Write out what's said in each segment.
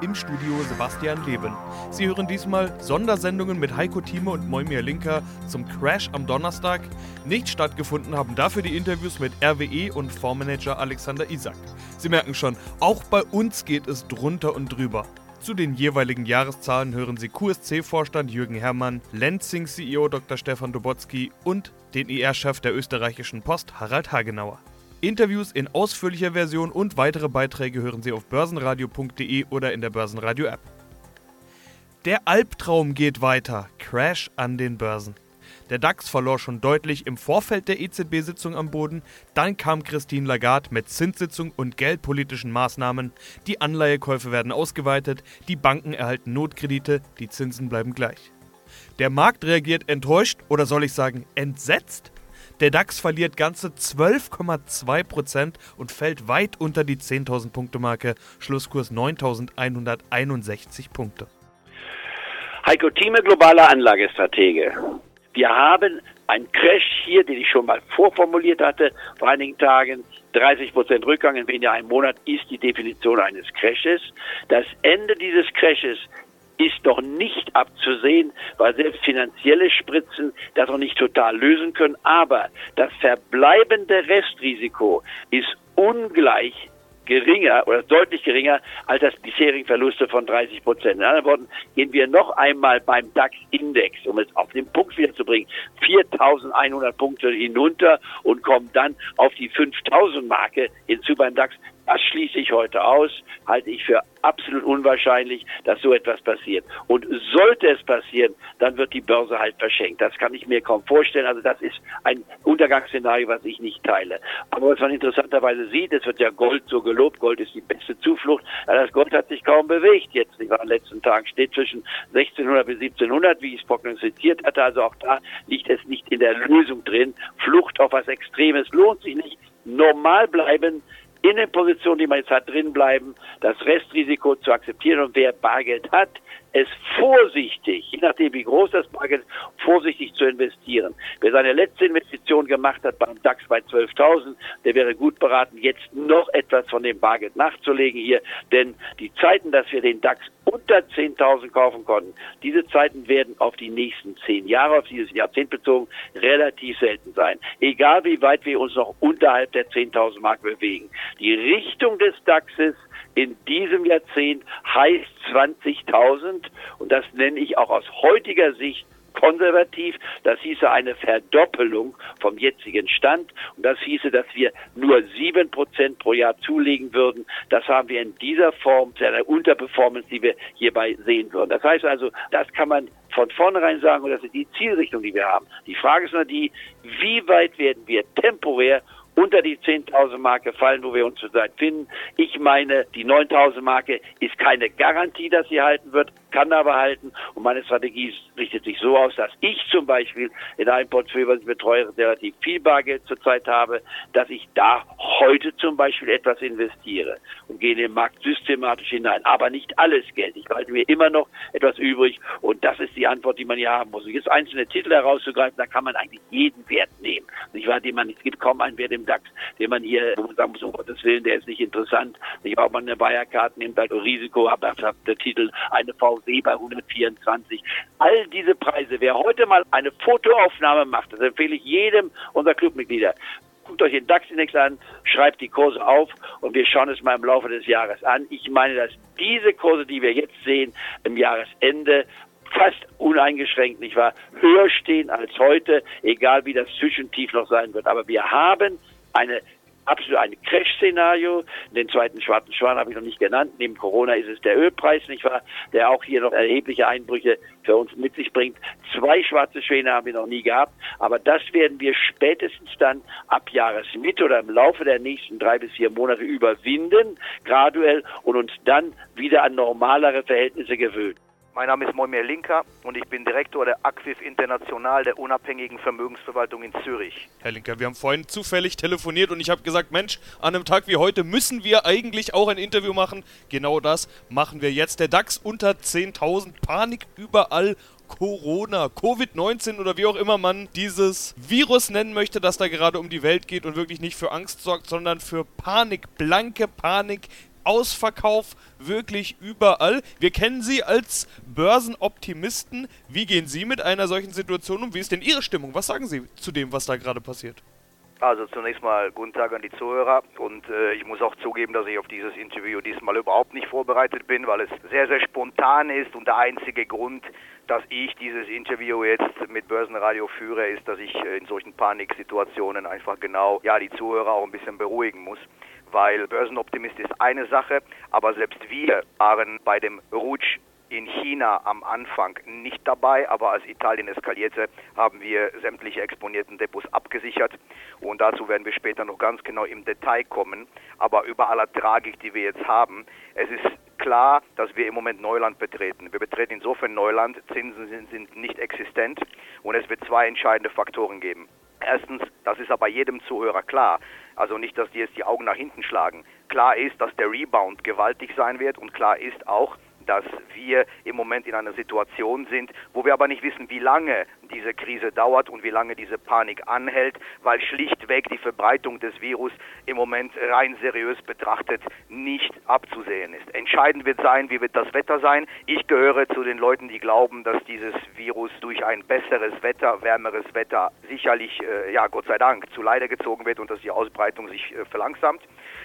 Im Studio Sebastian Leben. Sie hören diesmal Sondersendungen mit Heiko Thieme und Moimir Linker zum Crash am Donnerstag. Nicht stattgefunden haben dafür die Interviews mit RWE und Fondsmanager Alexander Isak. Sie merken schon, auch bei uns geht es drunter und drüber. Zu den jeweiligen Jahreszahlen hören Sie QSC-Vorstand Jürgen Herrmann, Lenzing-CEO Dr. Stefan Dobotzky und den IR-Chef der österreichischen Post Harald Hagenauer. Interviews in ausführlicher Version und weitere Beiträge hören Sie auf börsenradio.de oder in der Börsenradio-App. Der Albtraum geht weiter. Crash an den Börsen. Der DAX verlor schon deutlich im Vorfeld der EZB-Sitzung am Boden. Dann kam Christine Lagarde mit Zinssitzung und geldpolitischen Maßnahmen. Die Anleihekäufe werden ausgeweitet, die Banken erhalten Notkredite, die Zinsen bleiben gleich. Der Markt reagiert enttäuscht oder soll ich sagen entsetzt? Der DAX verliert ganze 12,2% und fällt weit unter die 10.000 Punkte Marke, Schlusskurs 9.161 Punkte. Heiko Thieme, globaler Anlagestratege. Wir haben einen Crash hier, den ich schon mal vorformuliert hatte vor einigen Tagen. 30% Rückgang in weniger einem Monat ist die Definition eines Crashes. Das Ende dieses Crashes ist noch nicht abzusehen, weil selbst finanzielle Spritzen das noch nicht total lösen können. Aber das verbleibende Restrisiko ist ungleich geringer oder deutlich geringer als das bisherigen Verluste von 30 Prozent. In anderen Worten, gehen wir noch einmal beim DAX-Index, um es auf den Punkt wiederzubringen, 4.100 Punkte hinunter und kommen dann auf die 5.000 Marke hinzu beim DAX. Das schließe ich heute aus, halte ich für absolut unwahrscheinlich, dass so etwas passiert. Und sollte es passieren, dann wird die Börse halt verschenkt. Das kann ich mir kaum vorstellen. Also das ist ein Untergangsszenario, was ich nicht teile. Aber was man interessanterweise sieht, es wird ja Gold so gelobt, Gold ist die beste Zuflucht. Das Gold hat sich kaum bewegt jetzt. Ich war in den letzten Tagen steht zwischen 1600 bis 1700, wie ich es prognostiziert hatte. Also auch da liegt es nicht in der Lösung drin. Flucht auf was Extremes lohnt sich nicht. Normal bleiben, in den Positionen, die man jetzt hat, drin bleiben, das Restrisiko zu akzeptieren und wer Bargeld hat, es vorsichtig, je nachdem wie groß das Bargeld vorsichtig zu investieren. Wer seine letzte Investition gemacht hat beim DAX bei 12.000, der wäre gut beraten, jetzt noch etwas von dem Bargeld nachzulegen hier, denn die Zeiten, dass wir den DAX unter 10.000 kaufen konnten, diese Zeiten werden auf die nächsten zehn Jahre, auf dieses Jahrzehnt bezogen, relativ selten sein. Egal wie weit wir uns noch unterhalb der 10.000 Mark bewegen. Die Richtung des DAXes in diesem Jahrzehnt heißt 20.000 und das nenne ich auch aus heutiger Sicht konservativ. Das hieße eine Verdoppelung vom jetzigen Stand und das hieße, dass wir nur sieben Prozent pro Jahr zulegen würden. Das haben wir in dieser Form, einer Unterperformance, die wir hierbei sehen würden. Das heißt also, das kann man von vornherein sagen und das ist die Zielrichtung, die wir haben. Die Frage ist nur die, wie weit werden wir temporär unter die 10.000 Marke fallen, wo wir uns zurzeit finden. Ich meine, die 9.000 Marke ist keine Garantie, dass sie halten wird, kann aber halten. Und meine Strategie richtet sich so aus, dass ich zum Beispiel in einem Portfolio, was ich betreue, relativ viel Bargeld zurzeit habe, dass ich da heute zum Beispiel etwas investiere und gehe in den Markt systematisch hinein. Aber nicht alles Geld. Ich halte mir immer noch etwas übrig und das ist die Antwort, die man hier haben muss. Jetzt einzelne Titel herauszugreifen, da kann man eigentlich jeden Wert nehmen. Ich weiß, man, es gibt kaum einen Wert im DAX, den man hier, wo man sagen muss, um Gottes Willen, der ist nicht interessant. Ich auch mal eine Wirecard nimmt, halt Risiko, aber der Titel eine VW bei 124. All diese Preise, wer heute mal eine Fotoaufnahme macht, das empfehle ich jedem unserer Clubmitglieder, guckt euch den DAX-Index an, schreibt die Kurse auf und wir schauen es mal im Laufe des Jahres an. Ich meine, dass diese Kurse, die wir jetzt sehen, im Jahresende fast uneingeschränkt, nicht wahr, höher stehen als heute, egal wie das Zwischentief noch sein wird. Aber wir haben eine absolut ein Crash-Szenario. Den zweiten schwarzen Schwan habe ich noch nicht genannt. Neben Corona ist es der Ölpreis, nicht wahr, der auch hier noch erhebliche Einbrüche für uns mit sich bringt. Zwei schwarze Schwäne haben wir noch nie gehabt, aber das werden wir spätestens dann ab Jahresmitte oder im Laufe der nächsten drei bis vier Monate überwinden, graduell und uns dann wieder an normalere Verhältnisse gewöhnen. Mein Name ist Moimir Linker und ich bin Direktor der Acquif International der unabhängigen Vermögensverwaltung in Zürich. Herr Linker, wir haben vorhin zufällig telefoniert und ich habe gesagt, Mensch, an einem Tag wie heute müssen wir eigentlich auch ein Interview machen. Genau das machen wir jetzt. Der DAX unter 10.000, Panik überall. Corona, Covid-19 oder wie auch immer man dieses Virus nennen möchte, das da gerade um die Welt geht und wirklich nicht für Angst sorgt, sondern für Panik, blanke Panik Ausverkauf wirklich überall. Wir kennen Sie als Börsenoptimisten. Wie gehen Sie mit einer solchen Situation um? Wie ist denn Ihre Stimmung? Was sagen Sie zu dem, was da gerade passiert? Also zunächst mal guten Tag an die Zuhörer und äh, ich muss auch zugeben, dass ich auf dieses Interview diesmal überhaupt nicht vorbereitet bin, weil es sehr, sehr spontan ist und der einzige Grund, dass ich dieses Interview jetzt mit Börsenradio führe, ist, dass ich äh, in solchen Paniksituationen einfach genau ja die Zuhörer auch ein bisschen beruhigen muss weil Börsenoptimist ist eine Sache, aber selbst wir waren bei dem Rutsch in China am Anfang nicht dabei, aber als Italien eskalierte, haben wir sämtliche exponierten Depots abgesichert und dazu werden wir später noch ganz genau im Detail kommen. Aber über aller Tragik, die wir jetzt haben, es ist klar, dass wir im Moment Neuland betreten. Wir betreten insofern Neuland, Zinsen sind, sind nicht existent und es wird zwei entscheidende Faktoren geben. Erstens, das ist aber jedem Zuhörer klar, also nicht, dass die jetzt die Augen nach hinten schlagen. Klar ist, dass der Rebound gewaltig sein wird und klar ist auch, dass wir im Moment in einer Situation sind, wo wir aber nicht wissen, wie lange diese Krise dauert und wie lange diese Panik anhält, weil schlichtweg die Verbreitung des Virus im Moment rein seriös betrachtet nicht abzusehen ist. Entscheidend wird sein, wie wird das Wetter sein. Ich gehöre zu den Leuten, die glauben, dass dieses Virus durch ein besseres Wetter, wärmeres Wetter sicherlich, äh, ja Gott sei Dank, zu Leider gezogen wird und dass die Ausbreitung sich äh, verlangsamt.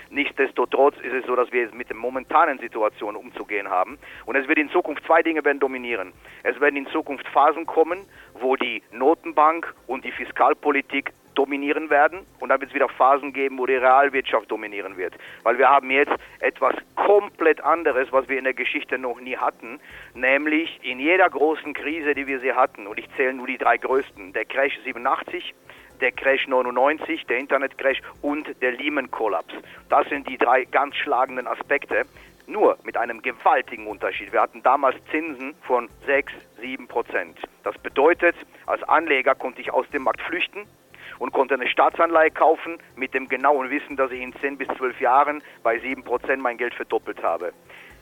Nichtsdestotrotz ist es so, dass wir mit der momentanen Situation umzugehen haben. Und es wird in Zukunft zwei Dinge werden dominieren. Es werden in Zukunft Phasen kommen, wo die Notenbank und die Fiskalpolitik dominieren werden und dann wird es wieder Phasen geben, wo die Realwirtschaft dominieren wird. Weil wir haben jetzt etwas komplett anderes, was wir in der Geschichte noch nie hatten, nämlich in jeder großen Krise, die wir sie hatten, und ich zähle nur die drei größten, der Crash 87, der Crash 99, der Internetcrash und der Lehman-Kollaps. Das sind die drei ganz schlagenden Aspekte. Nur mit einem gewaltigen Unterschied. Wir hatten damals Zinsen von 6, 7 Prozent. Das bedeutet, als Anleger konnte ich aus dem Markt flüchten und konnte eine Staatsanleihe kaufen mit dem genauen Wissen, dass ich in 10 bis 12 Jahren bei 7 Prozent mein Geld verdoppelt habe.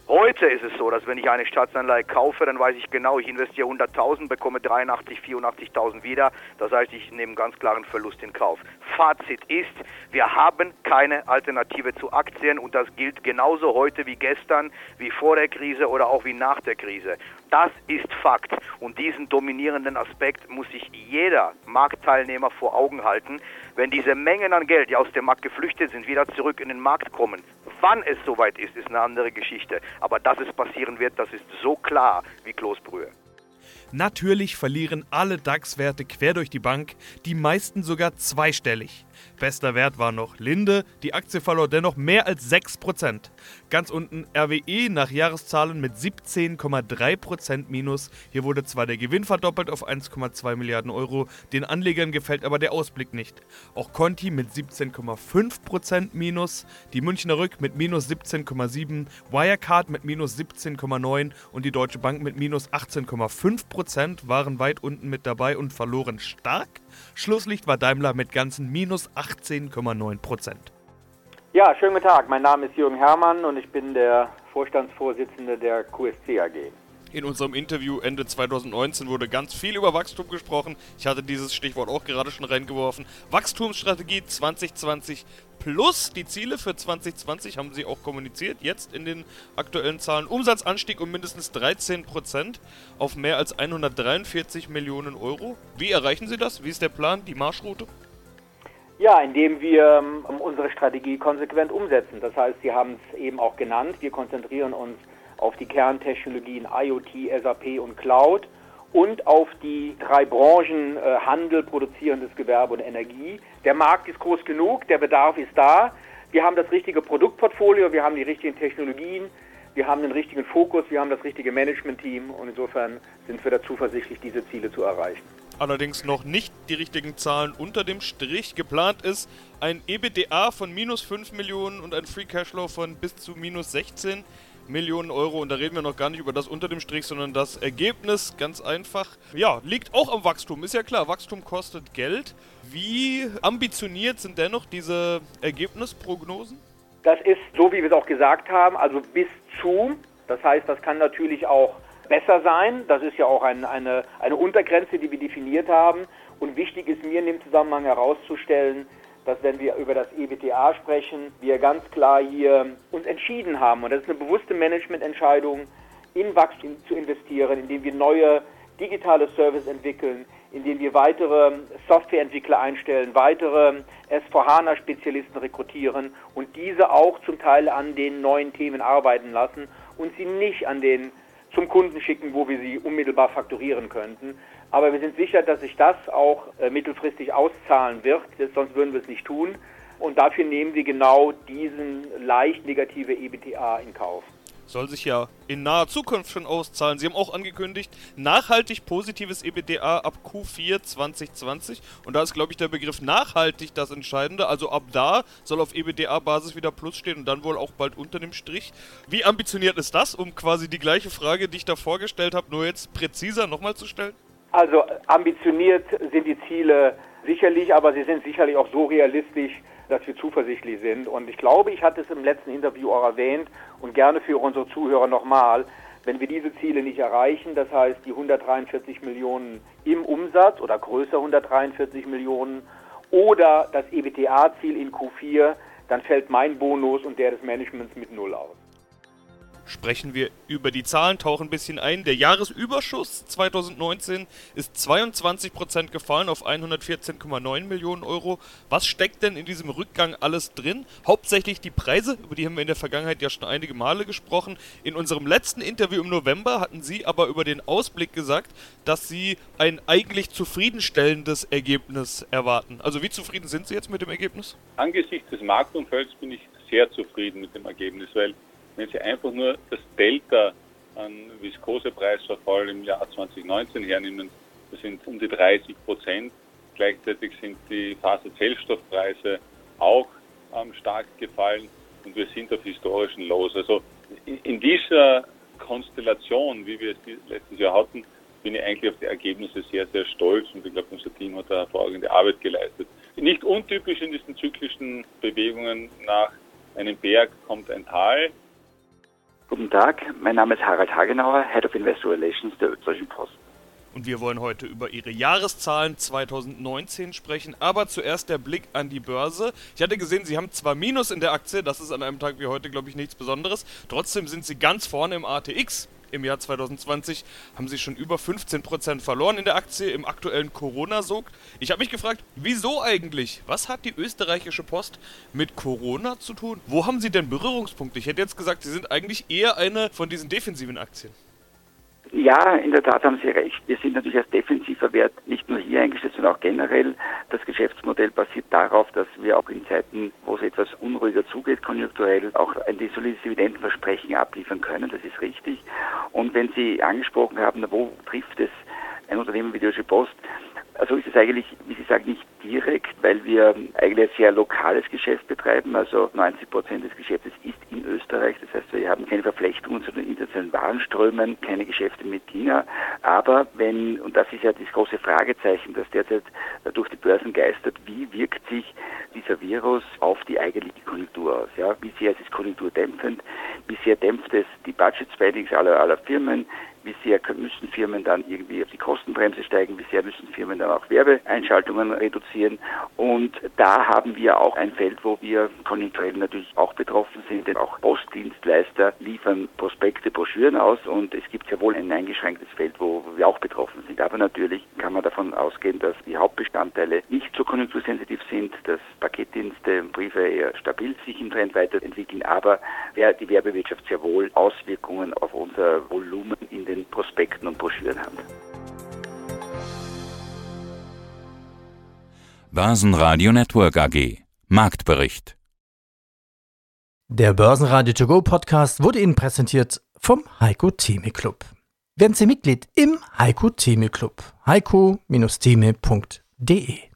Heute ist es so, dass wenn ich eine Staatsanleihe kaufe, dann weiß ich genau, ich investiere 100.000, bekomme 83, 84.000 wieder. Das heißt, ich nehme einen ganz klaren Verlust in Kauf. Fazit ist, wir haben keine Alternative zu Aktien und das gilt genauso heute wie gestern, wie vor der Krise oder auch wie nach der Krise. Das ist Fakt und diesen dominierenden Aspekt muss sich jeder Marktteilnehmer vor Augen halten. Wenn diese Mengen an Geld, die aus dem Markt geflüchtet sind, wieder zurück in den Markt kommen, Wann es soweit ist, ist eine andere Geschichte. Aber dass es passieren wird, das ist so klar wie Kloßbrühe. Natürlich verlieren alle DAX-Werte quer durch die Bank, die meisten sogar zweistellig. Bester Wert war noch Linde, die Aktie verlor dennoch mehr als 6%. Ganz unten RWE nach Jahreszahlen mit 17,3% Minus. Hier wurde zwar der Gewinn verdoppelt auf 1,2 Milliarden Euro, den Anlegern gefällt aber der Ausblick nicht. Auch Conti mit 17,5% Minus, die Münchner Rück mit minus 17,7%, Wirecard mit minus 17,9% und die Deutsche Bank mit minus 18,5% waren weit unten mit dabei und verloren stark. Schlusslicht war Daimler mit ganzen minus 18,9 Prozent. Ja, schönen guten Tag. Mein Name ist Jürgen Herrmann und ich bin der Vorstandsvorsitzende der QSC AG. In unserem Interview Ende 2019 wurde ganz viel über Wachstum gesprochen. Ich hatte dieses Stichwort auch gerade schon reingeworfen. Wachstumsstrategie 2020 plus die Ziele für 2020 haben sie auch kommuniziert. Jetzt in den aktuellen Zahlen Umsatzanstieg um mindestens 13% auf mehr als 143 Millionen Euro. Wie erreichen Sie das? Wie ist der Plan, die Marschroute? Ja, indem wir ähm, unsere Strategie konsequent umsetzen. Das heißt, Sie haben es eben auch genannt, wir konzentrieren uns auf die Kerntechnologien IoT, SAP und Cloud und auf die drei Branchen äh, Handel, produzierendes Gewerbe und Energie. Der Markt ist groß genug, der Bedarf ist da. Wir haben das richtige Produktportfolio, wir haben die richtigen Technologien, wir haben den richtigen Fokus, wir haben das richtige Management-Team und insofern sind wir da zuversichtlich, diese Ziele zu erreichen. Allerdings noch nicht die richtigen Zahlen unter dem Strich. Geplant ist ein EBITDA von minus 5 Millionen und ein Free Cashflow von bis zu minus 16 Millionen Euro und da reden wir noch gar nicht über das unter dem Strich, sondern das Ergebnis, ganz einfach, ja, liegt auch am Wachstum. Ist ja klar, Wachstum kostet Geld. Wie ambitioniert sind dennoch diese Ergebnisprognosen? Das ist so, wie wir es auch gesagt haben, also bis zu. Das heißt, das kann natürlich auch besser sein. Das ist ja auch ein, eine, eine Untergrenze, die wir definiert haben. Und wichtig ist mir in dem Zusammenhang herauszustellen, dass wenn wir über das EBTA sprechen, wir ganz klar hier uns entschieden haben, und das ist eine bewusste Managemententscheidung, in Wachstum zu investieren, indem wir neue digitale Services entwickeln, indem wir weitere Softwareentwickler einstellen, weitere S4HANA-Spezialisten rekrutieren und diese auch zum Teil an den neuen Themen arbeiten lassen und sie nicht an den zum Kunden schicken, wo wir sie unmittelbar fakturieren könnten. Aber wir sind sicher, dass sich das auch äh, mittelfristig auszahlen wird, sonst würden wir es nicht tun. Und dafür nehmen wir genau diesen leicht negative EBTA in Kauf soll sich ja in naher Zukunft schon auszahlen. Sie haben auch angekündigt, nachhaltig positives EBITDA ab Q4 2020. Und da ist, glaube ich, der Begriff nachhaltig das Entscheidende. Also ab da soll auf EBITDA-Basis wieder Plus stehen und dann wohl auch bald unter dem Strich. Wie ambitioniert ist das, um quasi die gleiche Frage, die ich da vorgestellt habe, nur jetzt präziser nochmal zu stellen? Also ambitioniert sind die Ziele sicherlich, aber sie sind sicherlich auch so realistisch, dass wir zuversichtlich sind. Und ich glaube, ich hatte es im letzten Interview auch erwähnt und gerne für unsere Zuhörer nochmal, wenn wir diese Ziele nicht erreichen, das heißt die 143 Millionen im Umsatz oder größer 143 Millionen oder das EBTA-Ziel in Q4, dann fällt mein Bonus und der des Managements mit Null aus sprechen wir über die Zahlen, tauchen ein bisschen ein. Der Jahresüberschuss 2019 ist 22% gefallen auf 114,9 Millionen Euro. Was steckt denn in diesem Rückgang alles drin? Hauptsächlich die Preise, über die haben wir in der Vergangenheit ja schon einige Male gesprochen. In unserem letzten Interview im November hatten Sie aber über den Ausblick gesagt, dass Sie ein eigentlich zufriedenstellendes Ergebnis erwarten. Also wie zufrieden sind Sie jetzt mit dem Ergebnis? Angesichts des Marktumfelds bin ich sehr zufrieden mit dem Ergebnis, weil wenn Sie einfach nur das Delta an Viskosepreisverfall im Jahr 2019 hernehmen, das sind um die 30 Prozent. Gleichzeitig sind die Faserzellstoffpreise auch ähm, stark gefallen und wir sind auf historischen Lows. Also in dieser Konstellation, wie wir es letztes Jahr hatten, bin ich eigentlich auf die Ergebnisse sehr, sehr stolz und ich glaube, unser Team hat da hervorragende Arbeit geleistet. Nicht untypisch in diesen zyklischen Bewegungen nach einem Berg kommt ein Tal. Guten Tag, mein Name ist Harald Hagenauer, Head of Investor Relations der Österreichischen Post. Und wir wollen heute über Ihre Jahreszahlen 2019 sprechen, aber zuerst der Blick an die Börse. Ich hatte gesehen, Sie haben zwar Minus in der Aktie, das ist an einem Tag wie heute, glaube ich, nichts Besonderes. Trotzdem sind Sie ganz vorne im ATX im Jahr 2020 haben sie schon über 15% verloren in der Aktie im aktuellen Corona-Sog. Ich habe mich gefragt, wieso eigentlich? Was hat die österreichische Post mit Corona zu tun? Wo haben sie denn Berührungspunkte? Ich hätte jetzt gesagt, sie sind eigentlich eher eine von diesen defensiven Aktien. Ja, in der Tat haben Sie recht. Wir sind natürlich als defensiver Wert nicht nur hier eingestellt, sondern auch generell. Das Geschäftsmodell basiert darauf, dass wir auch in Zeiten, wo es etwas unruhiger zugeht, konjunkturell, auch ein solides Dividendenversprechen abliefern können. Das ist richtig. Und wenn Sie angesprochen haben, wo trifft es ein Unternehmen wie die Deutsche Post, also ist es eigentlich, wie Sie sagen, nicht direkt, weil wir eigentlich ein sehr lokales Geschäft betreiben. Also 90 Prozent des Geschäftes ist in Österreich. Das heißt, wir haben keine Verflechtungen zu den internationalen Warenströmen, keine Geschäfte mit China. Aber wenn, und das ist ja das große Fragezeichen, das derzeit durch die Börsen geistert, wie wirkt sich dieser Virus auf die eigentliche Konjunktur aus? Ja? Wie sehr ist es konjunkturdämpfend? Wie sehr dämpft es die Budget-Spendings aller, aller Firmen? Wie sehr müssen Firmen dann irgendwie auf die Kostenbremse steigen, wie sehr müssen Firmen dann auch Werbeeinschaltungen reduzieren. Und da haben wir auch ein Feld, wo wir konjunkturell natürlich auch betroffen sind, denn auch Postdienstleister liefern Prospekte, Broschüren aus und es gibt ja wohl ein eingeschränktes Feld, wo wir auch betroffen sind. Aber natürlich kann man davon ausgehen, dass die Hauptbestandteile nicht so konjunktursensitiv sind, dass Paketdienste und Briefe eher stabil sich im Trend weiterentwickeln, aber die Werbewirtschaft sehr wohl Auswirkungen auf unser Volumen in den Prospekten und Broschüren haben. Börsenradio Network AG Marktbericht Der Börsenradio To Go Podcast wurde Ihnen präsentiert vom Heiko Theme Club. Werden Sie Mitglied im Heiko Theme Club. heiko-theme.de